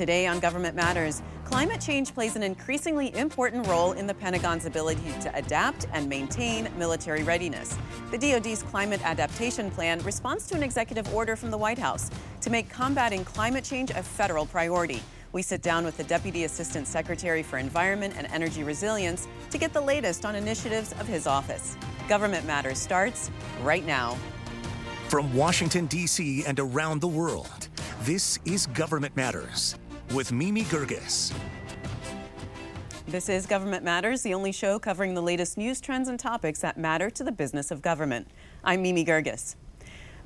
Today on Government Matters, climate change plays an increasingly important role in the Pentagon's ability to adapt and maintain military readiness. The DoD's Climate Adaptation Plan responds to an executive order from the White House to make combating climate change a federal priority. We sit down with the Deputy Assistant Secretary for Environment and Energy Resilience to get the latest on initiatives of his office. Government Matters starts right now. From Washington, D.C. and around the world, this is Government Matters with Mimi Geerges. This is Government Matters, the only show covering the latest news trends and topics that matter to the business of government. I'm Mimi Geerges.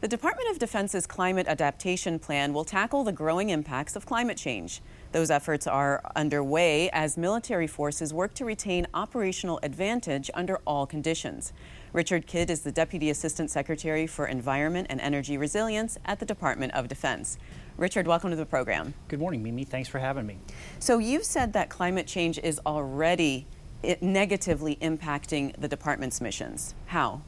The Department of Defense's Climate Adaptation Plan will tackle the growing impacts of climate change. Those efforts are underway as military forces work to retain operational advantage under all conditions. Richard Kidd is the Deputy Assistant Secretary for Environment and Energy Resilience at the Department of Defense. Richard, welcome to the program. Good morning, Mimi. Thanks for having me. So, you've said that climate change is already negatively impacting the department's missions. How?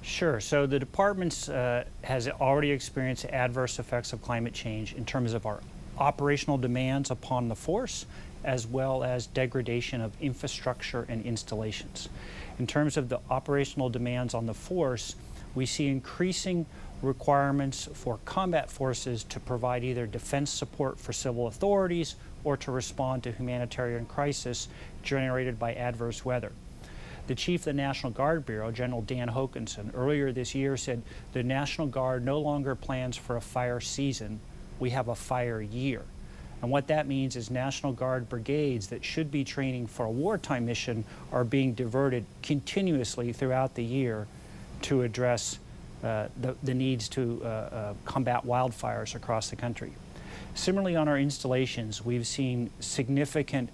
Sure. So the department uh, has already experienced adverse effects of climate change in terms of our operational demands upon the force, as well as degradation of infrastructure and installations. In terms of the operational demands on the force, we see increasing requirements for combat forces to provide either defense support for civil authorities or to respond to humanitarian crisis generated by adverse weather. The chief of the National Guard Bureau, General Dan Hokanson, earlier this year said the National Guard no longer plans for a fire season, we have a fire year. And what that means is National Guard brigades that should be training for a wartime mission are being diverted continuously throughout the year to address uh, the, the, needs to uh, uh, combat wildfires across the country. Similarly, on our installations, we've seen significant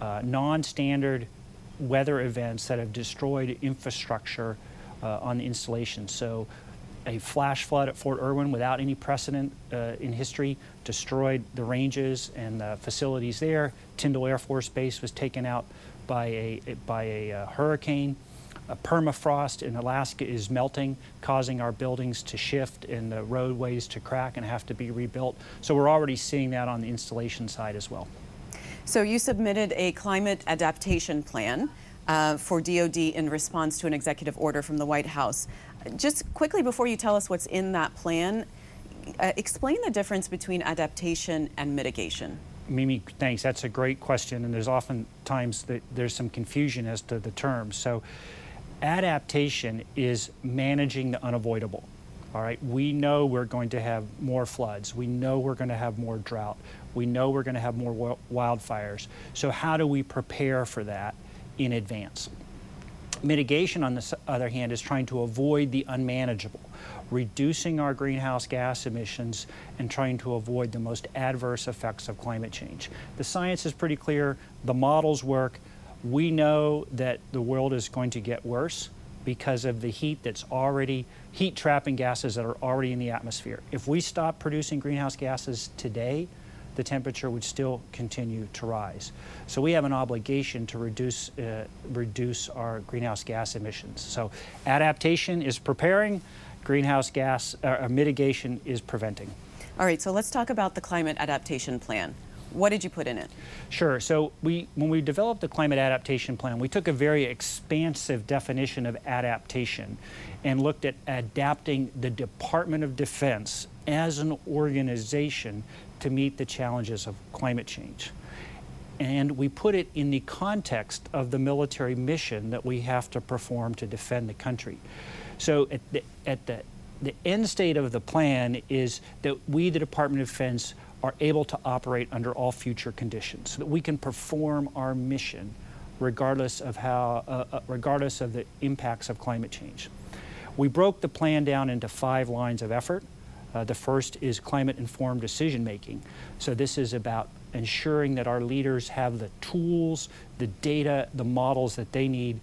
uh, non standard weather events that have destroyed infrastructure uh, on the installation. So, a flash flood at Fort Irwin without any precedent uh, in history destroyed the ranges and the facilities there. Tyndall Air Force Base was taken out by a by a uh, hurricane. Permafrost in Alaska is melting, causing our buildings to shift and the roadways to crack and have to be rebuilt. So we're already seeing that on the installation side as well. So you submitted a climate adaptation plan uh, for DoD in response to an executive order from the White House. Just quickly before you tell us what's in that plan, uh, explain the difference between adaptation and mitigation. Mimi, thanks. That's a great question, and there's often times that there's some confusion as to the terms. So, adaptation is managing the unavoidable. All right, we know we're going to have more floods. We know we're going to have more drought. We know we're going to have more wildfires. So, how do we prepare for that in advance? Mitigation, on the other hand, is trying to avoid the unmanageable, reducing our greenhouse gas emissions and trying to avoid the most adverse effects of climate change. The science is pretty clear, the models work. We know that the world is going to get worse because of the heat that's already heat trapping gases that are already in the atmosphere. If we stop producing greenhouse gases today, the temperature would still continue to rise. So we have an obligation to reduce, uh, reduce our greenhouse gas emissions. So adaptation is preparing, greenhouse gas uh, mitigation is preventing. All right, so let's talk about the climate adaptation plan. What did you put in it? Sure. So we, when we developed the climate adaptation plan, we took a very expansive definition of adaptation and looked at adapting the Department of Defense as an organization to meet the challenges of climate change. And we put it in the context of the military mission that we have to perform to defend the country. So at the, at the, the end state of the plan is that we, the Department of Defense, are able to operate under all future conditions, so that we can perform our mission regardless of how, uh, uh, regardless of the impacts of climate change. We broke the plan down into five lines of effort. Uh, the first is climate informed decision making. So, this is about ensuring that our leaders have the tools, the data, the models that they need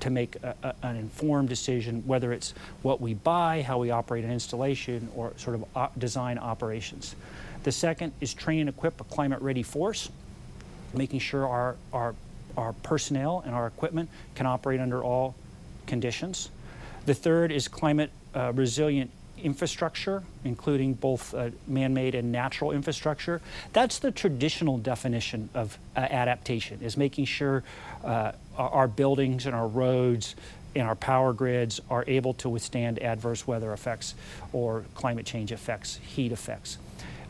to make a, a, an informed decision, whether it's what we buy, how we operate an installation, or sort of op- design operations. The second is train and equip a climate ready force, making sure our, our, our personnel and our equipment can operate under all conditions. The third is climate uh, resilient infrastructure, including both uh, man made and natural infrastructure. That's the traditional definition of uh, adaptation, is making sure uh, our buildings and our roads and our power grids are able to withstand adverse weather effects or climate change effects, heat effects.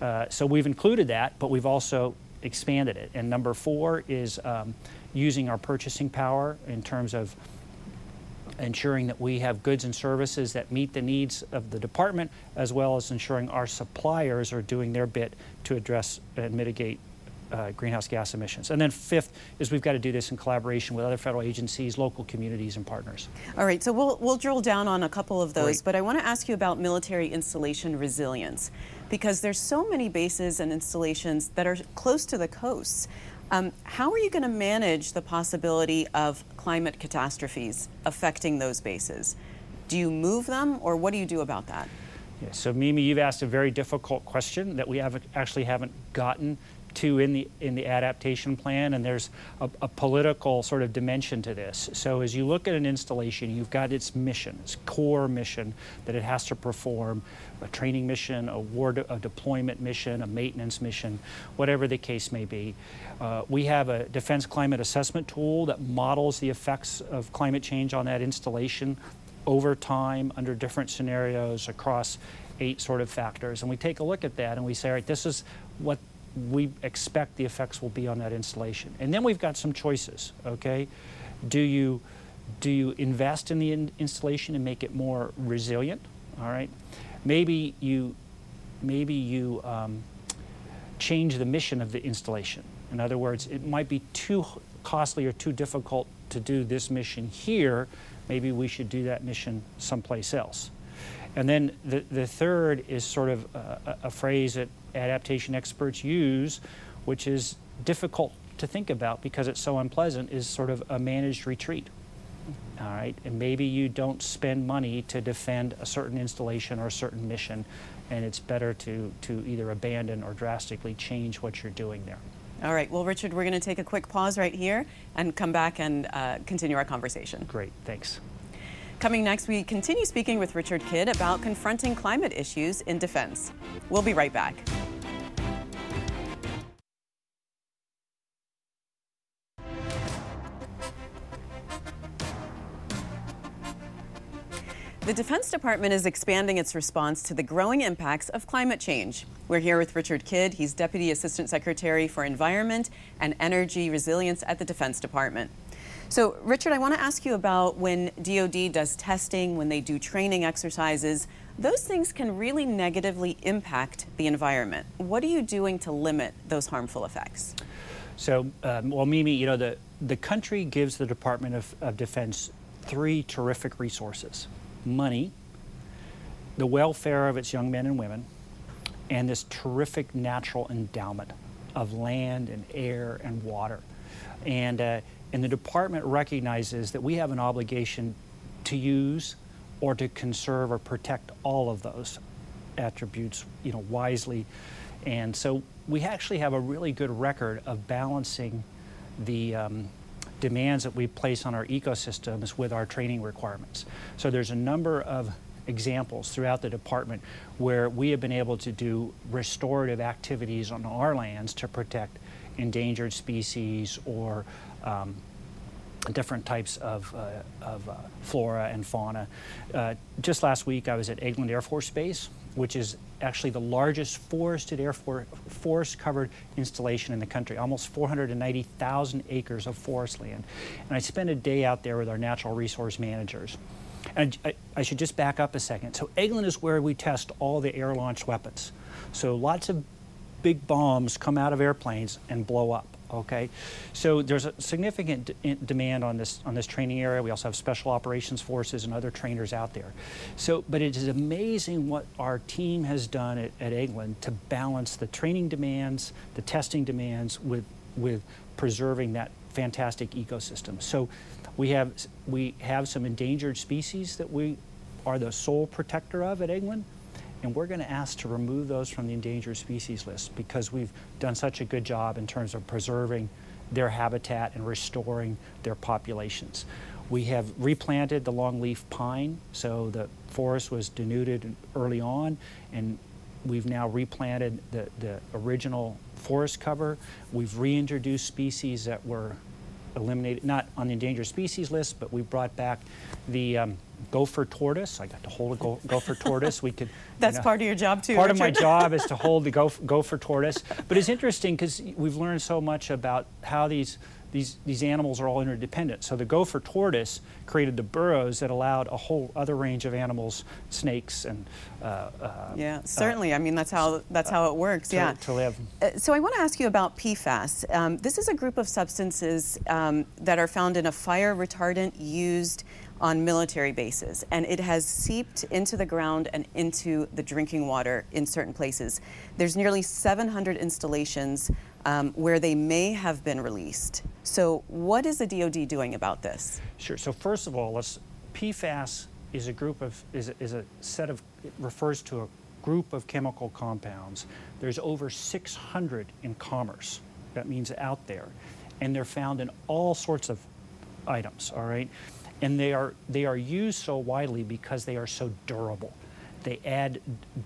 Uh, so we've included that, but we've also expanded it. And number four is um, using our purchasing power in terms of ensuring that we have goods and services that meet the needs of the department, as well as ensuring our suppliers are doing their bit to address and mitigate uh, greenhouse gas emissions. And then fifth is we've got to do this in collaboration with other federal agencies, local communities, and partners. All right, so we'll, we'll drill down on a couple of those, Great. but I want to ask you about military installation resilience because there's so many bases and installations that are close to the coasts. Um, how are you going to manage the possibility of climate catastrophes affecting those bases? Do you move them, or what do you do about that? Yeah, so, Mimi, you've asked a very difficult question that we haven't actually haven't gotten to in the in the adaptation plan, and there's a, a, political sort of dimension to this. So as you look at an installation, you've got its mission, its core mission that it has to perform, a training mission, a war de- a deployment mission, a maintenance mission, whatever the case may be. Uh, we have a defense climate assessment tool that models the effects of climate change on that installation over time under different scenarios across eight sort of factors. And we take a look at that and we say, all right, this is what we expect the effects will be on that installation. And then we've got some choices, okay? Do you, do you invest in the in installation and make it more resilient, all right? Maybe you, maybe you um, change the mission of the installation. In other words, it might be too costly or too difficult to do this mission here. Maybe we should do that mission someplace else. And then the, the third is sort of a, a phrase that adaptation experts use, which is difficult to think about because it's so unpleasant, is sort of a managed retreat. All right, and maybe you don't spend money to defend a certain installation or a certain mission, and it's better to, to either abandon or drastically change what you're doing there. All right, well, Richard, we're going to take a quick pause right here and come back and uh, continue our conversation. Great, thanks. Coming next, we continue speaking with Richard Kidd about confronting climate issues in defense. We'll be right back. The Defense Department is expanding its response to the growing impacts of climate change. We're here with Richard Kidd. He's Deputy Assistant Secretary for Environment and Energy Resilience at the Defense Department. So, Richard, I want to ask you about when DoD does testing, when they do training exercises, those things can really negatively impact the environment. What are you doing to limit those harmful effects? So, um, well, Mimi, you know, the, the country gives the Department of, of Defense three terrific resources money, the welfare of its young men and women, and this terrific natural endowment of land and air and water. And uh, and the department recognizes that we have an obligation to use or to conserve or protect all of those attributes, you know, wisely. And so we actually have a really good record of balancing the um, demands that we place on our ecosystems with our training requirements. So there's a number of examples throughout the department where we have been able to do restorative activities on our lands to protect endangered species or um, different types of, uh, of uh, flora and fauna. Uh, just last week, I was at Eglin Air Force Base, which is actually the largest forested air for forest covered installation in the country, almost 490,000 acres of forest land. And I spent a day out there with our natural resource managers. And I, I should just back up a second. So, Eglin is where we test all the air launched weapons. So, lots of big bombs come out of airplanes and blow up. Okay, so there's a significant demand on this on this training area. We also have special operations forces and other trainers out there. So, but it is amazing what our team has done at, at Eglin to balance the training demands, the testing demands with with preserving that fantastic ecosystem. So, we have we have some endangered species that we are the sole protector of at Eglin and we're going to ask to remove those from the endangered species list because we've done such a good job in terms of preserving their habitat and restoring their populations. We have replanted the longleaf pine, so the forest was denuded early on, and we've now replanted the, the original forest cover. We've reintroduced species that were eliminated, not on the endangered species list, but we brought back the um, gopher tortoise. I got to hold a go- gopher tortoise. We could. That's you know, part of your job too. Part Richard. of my job is to hold the gopher, gopher tortoise. But it's interesting because we've learned so much about how these these, these animals are all interdependent. So the gopher tortoise created the burrows that allowed a whole other range of animals, snakes and uh, uh, yeah, certainly. Uh, I mean, that's how that's how it works. To, yeah. To live. Uh, so I want to ask you about PFAS. Um, this is a group of substances um, that are found in a fire retardant used on military bases, and it has seeped into the ground and into the drinking water in certain places. There's nearly 700 installations um, where they may have been released. So, what is the DoD doing about this? Sure. So, first of all, PFAS is a group of is, is a set of it refers to a group of chemical compounds. There's over 600 in commerce. That means out there, and they're found in all sorts of items. All right, and they are they are used so widely because they are so durable. They add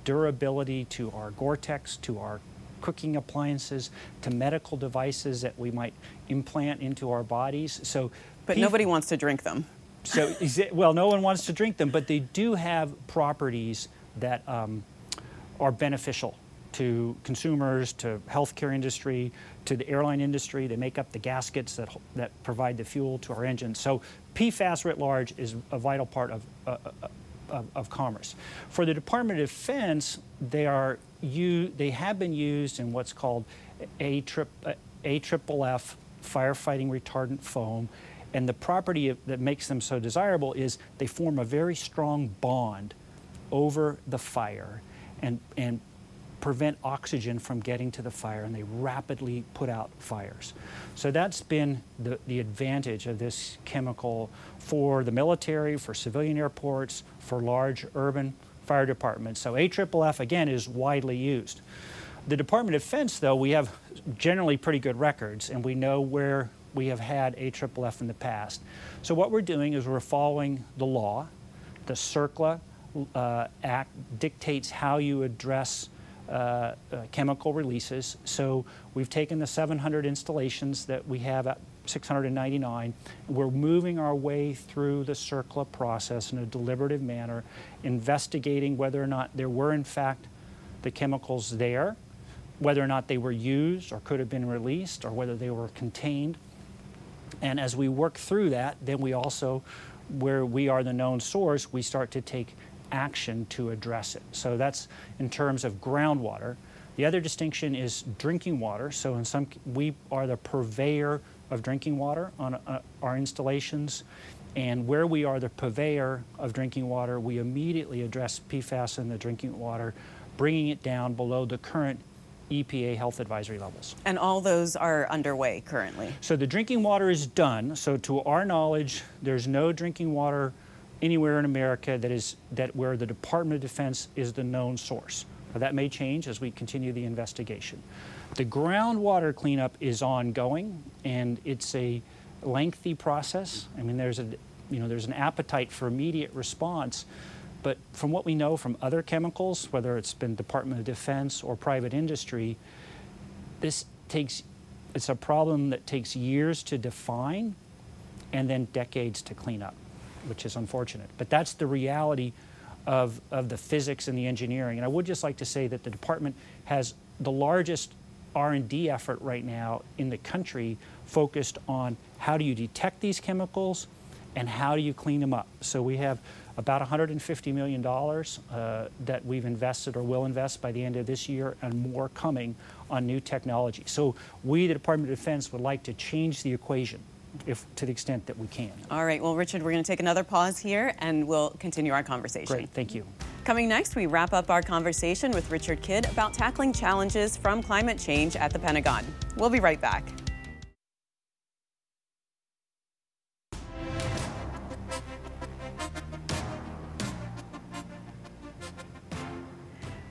durability to our Gore-Tex, to our cooking appliances to medical devices that we might implant into our bodies. So, but nobody wants to drink them. So, well, no one wants to drink them, but they do have properties that um, are beneficial to consumers, to healthcare industry, to the airline industry. They make up the gaskets that, that provide the fuel to our engines. So PFAS writ large is a vital part of, uh, uh of, of, commerce. For the Department of Defense, they are you they have been used in what's called a trip a triple F firefighting retardant foam, and the property that makes them so desirable is they form a very strong bond over the fire, and and prevent oxygen from getting to the fire and they rapidly put out fires. So that's been the, the advantage of this chemical for the military, for civilian airports, for large urban fire departments. So AFFF, again, is widely used. The Department of Defense, though, we have generally pretty good records, and we know where we have had AFFF in the past. So what we're doing is we're following the law. The CERCLA uh, Act dictates how you address uh, uh, chemical releases. So we've taken the 700 installations that we have at 699. We're moving our way through the CERCLA process in a deliberative manner, investigating whether or not there were, in fact, the chemicals there, whether or not they were used or could have been released, or whether they were contained. And as we work through that, then we also, where we are the known source, we start to take action to address it. So that's in terms of groundwater. The other distinction is drinking water. So in some, we are the purveyor of drinking water on uh, our installations. And where we are the purveyor of drinking water, we immediately address PFAS in the drinking water, bringing it down below the current EPA health advisory levels. And all those are underway currently? So the drinking water is done. So to our knowledge, there's no drinking water anywhere in America that is that where the Department of Defense is the known source. Now, that may change as we continue the investigation. The groundwater cleanup is ongoing, and it's a lengthy process. I mean, there's a you know there's an appetite for immediate response, but from what we know from other chemicals, whether it's been Department of Defense or private industry, this takes it's a problem that takes years to define, and then decades to clean up, which is unfortunate. But that's the reality of, of the physics and the engineering. And I would just like to say that the department has the largest R&D effort right now in the country focused on how do you detect these chemicals and how do you clean them up. So we have about $150 million uh, that we've invested or will invest by the end of this year and more coming on new technology. So we, the Department of Defense, would like to change the equation if to the extent that we can. All right. Well, Richard, we're going to take another pause here and we'll continue our conversation. Great. Thank you. Coming next, we wrap up our conversation with Richard Kidd about tackling challenges from climate change at the Pentagon. We'll be right back.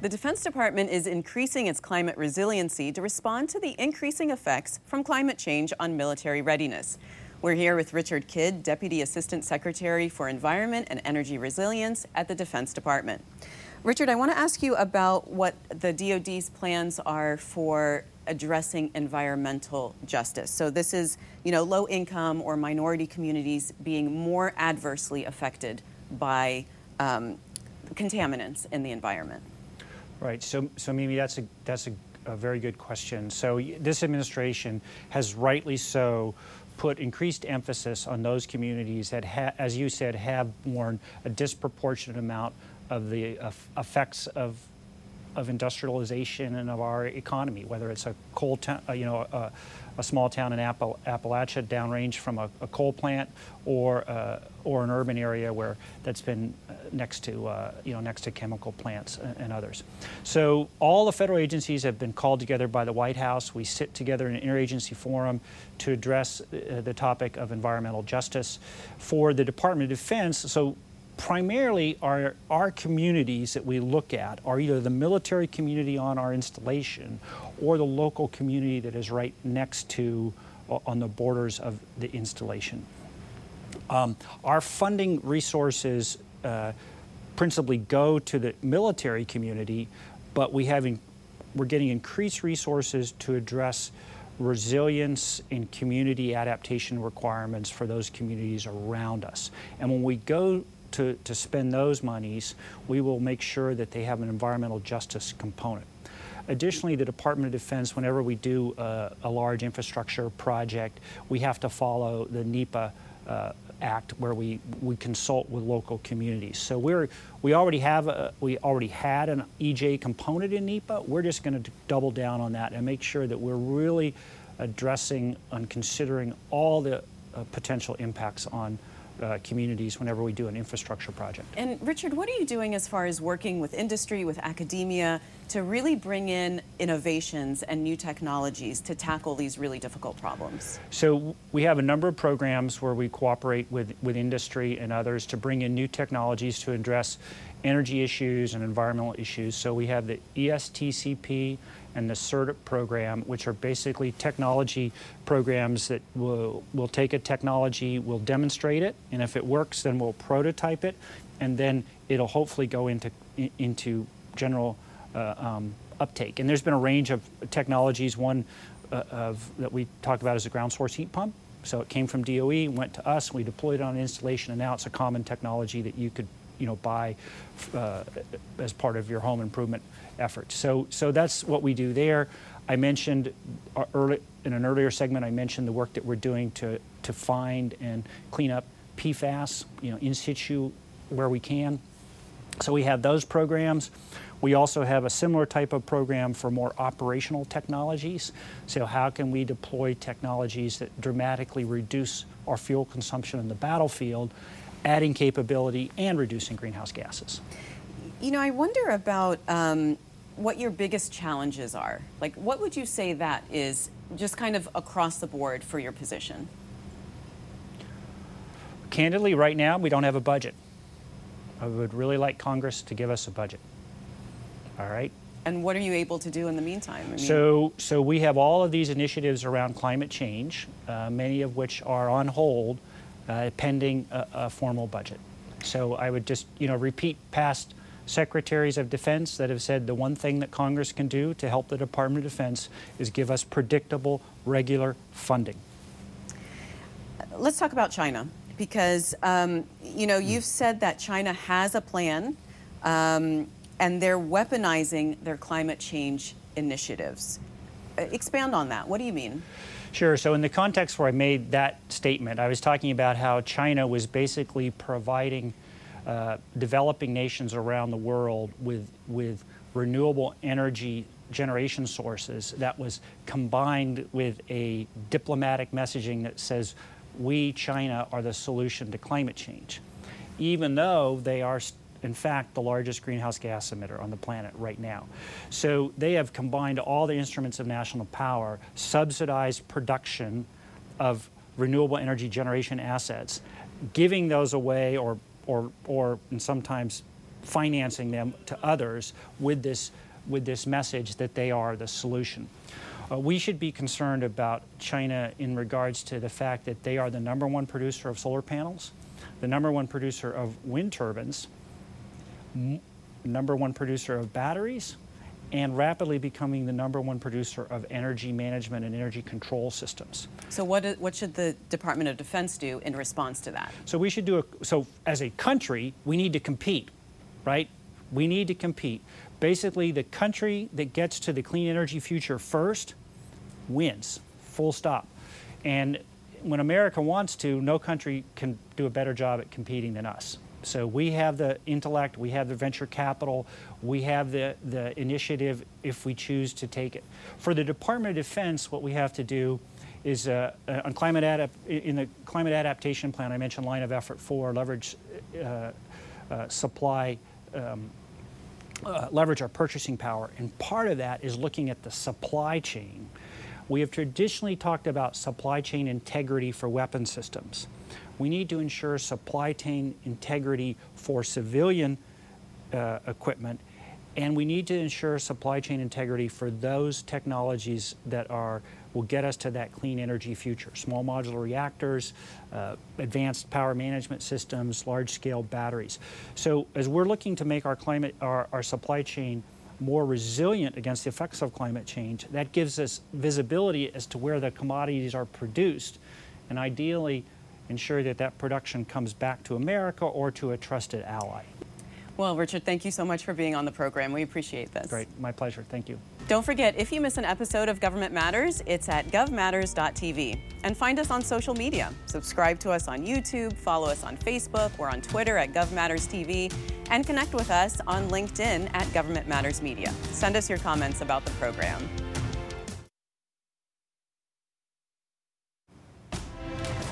The Defense Department is increasing its climate resiliency to respond to the increasing effects from climate change on military readiness. We're here with Richard Kidd, Deputy Assistant Secretary for Environment and Energy Resilience at the Defense Department. Richard, I want to ask you about what the DoD's plans are for addressing environmental justice. So this is, you know, low income or minority communities being more adversely affected by um, contaminants in the environment. Right. So, so Mimi, that's a that's a, a very good question. So this administration has rightly so put increased emphasis on those communities that, ha- as you said, have borne a disproportionate amount of the uh, effects of of industrialization and of our economy, whether it's a coal town, uh, you know, a, a, small town in Appal- Appalachia downrange from a, a coal plant, or uh, or an urban area where that's been uh, next to uh, you know next to chemical plants and, and, others. So all the federal agencies have been called together by the White House. We sit together in an interagency forum to address uh, the topic of environmental justice for the Department of Defense. So primarily our, our communities that we look at are either the military community on our installation or the local community that is right next to uh, on the borders of the installation. Um, our funding resources uh, principally go to the military community, but we have in, we're getting increased resources to address resilience and community adaptation requirements for those communities around us. And when we go to, to spend those monies, we will make sure that they have an environmental justice component. Additionally, the Department of Defense, whenever we do a, a large infrastructure project, we have to follow the NEPA uh, Act, where we, we consult with local communities. So we're we already have a, we already had an EJ component in NEPA. We're just going to double down on that and make sure that we're really addressing and considering all the uh, potential impacts on uh, communities whenever we do an infrastructure project. And Richard, what are you doing as far as working with industry, with academia, to really bring in innovations and new technologies to tackle these really difficult problems? So we have a number of programs where we cooperate with, with industry and others to bring in new technologies to address energy issues and environmental issues. So we have the ESTCP and the SERDP program, which are basically technology programs that will, will take a technology, we'll demonstrate it, and if it works, then we'll prototype it, and then it'll hopefully go into, into general uh, um, uptake. And there's been a range of technologies. One uh, of, that we talk about is a ground source heat pump. So it came from DOE, went to us, we deployed it on installation, and now it's a common technology that you could you know, buy uh, as part of your home improvement effort. So, so that's what we do there. I mentioned uh, early, in an earlier segment, I mentioned the work that we're doing to, to find and clean up PFAS, you know, in situ where we can. So we have those programs. We also have a similar type of program for more operational technologies. So how can we deploy technologies that dramatically reduce our fuel consumption in the battlefield, adding capability and reducing greenhouse gases? You know, I wonder about um, what your biggest challenges are. Like, what would you say that is, just kind of across the board for your position? Candidly, right now, we don't have a budget. I would really like Congress to give us a budget. All right? And what are you able to do in the meantime? I mean, so, so we have all of these initiatives around climate change, uh, many of which are on hold uh, pending a, a formal budget. So I would just, you know, repeat past secretaries of defense that have said the one thing that Congress can do to help the Department of Defense is give us predictable, regular funding. Let's talk about China because um, you know you've said that China has a plan um, and they're weaponizing their climate change initiatives. Uh, expand on that. What do you mean? Sure. So, in the context where I made that statement, I was talking about how China was basically providing uh, developing nations around the world with, with renewable energy generation sources that was combined with a diplomatic messaging that says we, China, are the solution to climate change, even though they are, in fact, the largest greenhouse gas emitter on the planet right now. So they have combined all the instruments of national power, subsidized production of renewable energy generation assets, giving those away or or, or and sometimes financing them to others with this, with this message that they are the solution. Uh, we should be concerned about China in regards to the fact that they are the number one producer of solar panels, the number one producer of wind turbines, number one producer of batteries, and rapidly becoming the number one producer of energy management and energy control systems. So, what, what should the Department of Defense do in response to that? So, we should do a, so as a country, we need to compete, right? We need to compete. Basically, the country that gets to the clean energy future first wins, full stop. And when America wants to, no country can do a better job at competing than us. So we have the intellect, we have the venture capital, we have the, the initiative if we choose to take it. For the Department of Defense, what we have to do is uh, uh on climate adap- in the climate adaptation plan, I mentioned line of effort four, leverage uh, uh, supply. Um, uh, leverage our purchasing power, and part of that is looking at the supply chain. We have traditionally talked about supply chain integrity for weapon systems we need to ensure supply chain integrity for civilian uh, equipment, and we need to ensure supply chain integrity for those technologies that are will get us to that clean energy future. Small modular reactors, uh, advanced power management systems, large-scale batteries. So as we're looking to make our climate, our, our supply chain more resilient against the effects of climate change, that gives us visibility as to where the commodities are produced, and ideally ensure that that production comes back to America or to a trusted ally. Well, Richard, thank you so much for being on the program. We appreciate this. Great. My pleasure. Thank you. Don't forget, if you miss an episode of Government Matters, it's at govmatters.tv. And find us on social media. Subscribe to us on YouTube, follow us on Facebook, or on Twitter at GovMattersTV, and connect with us on LinkedIn at Government Matters Media. Send us your comments about the program.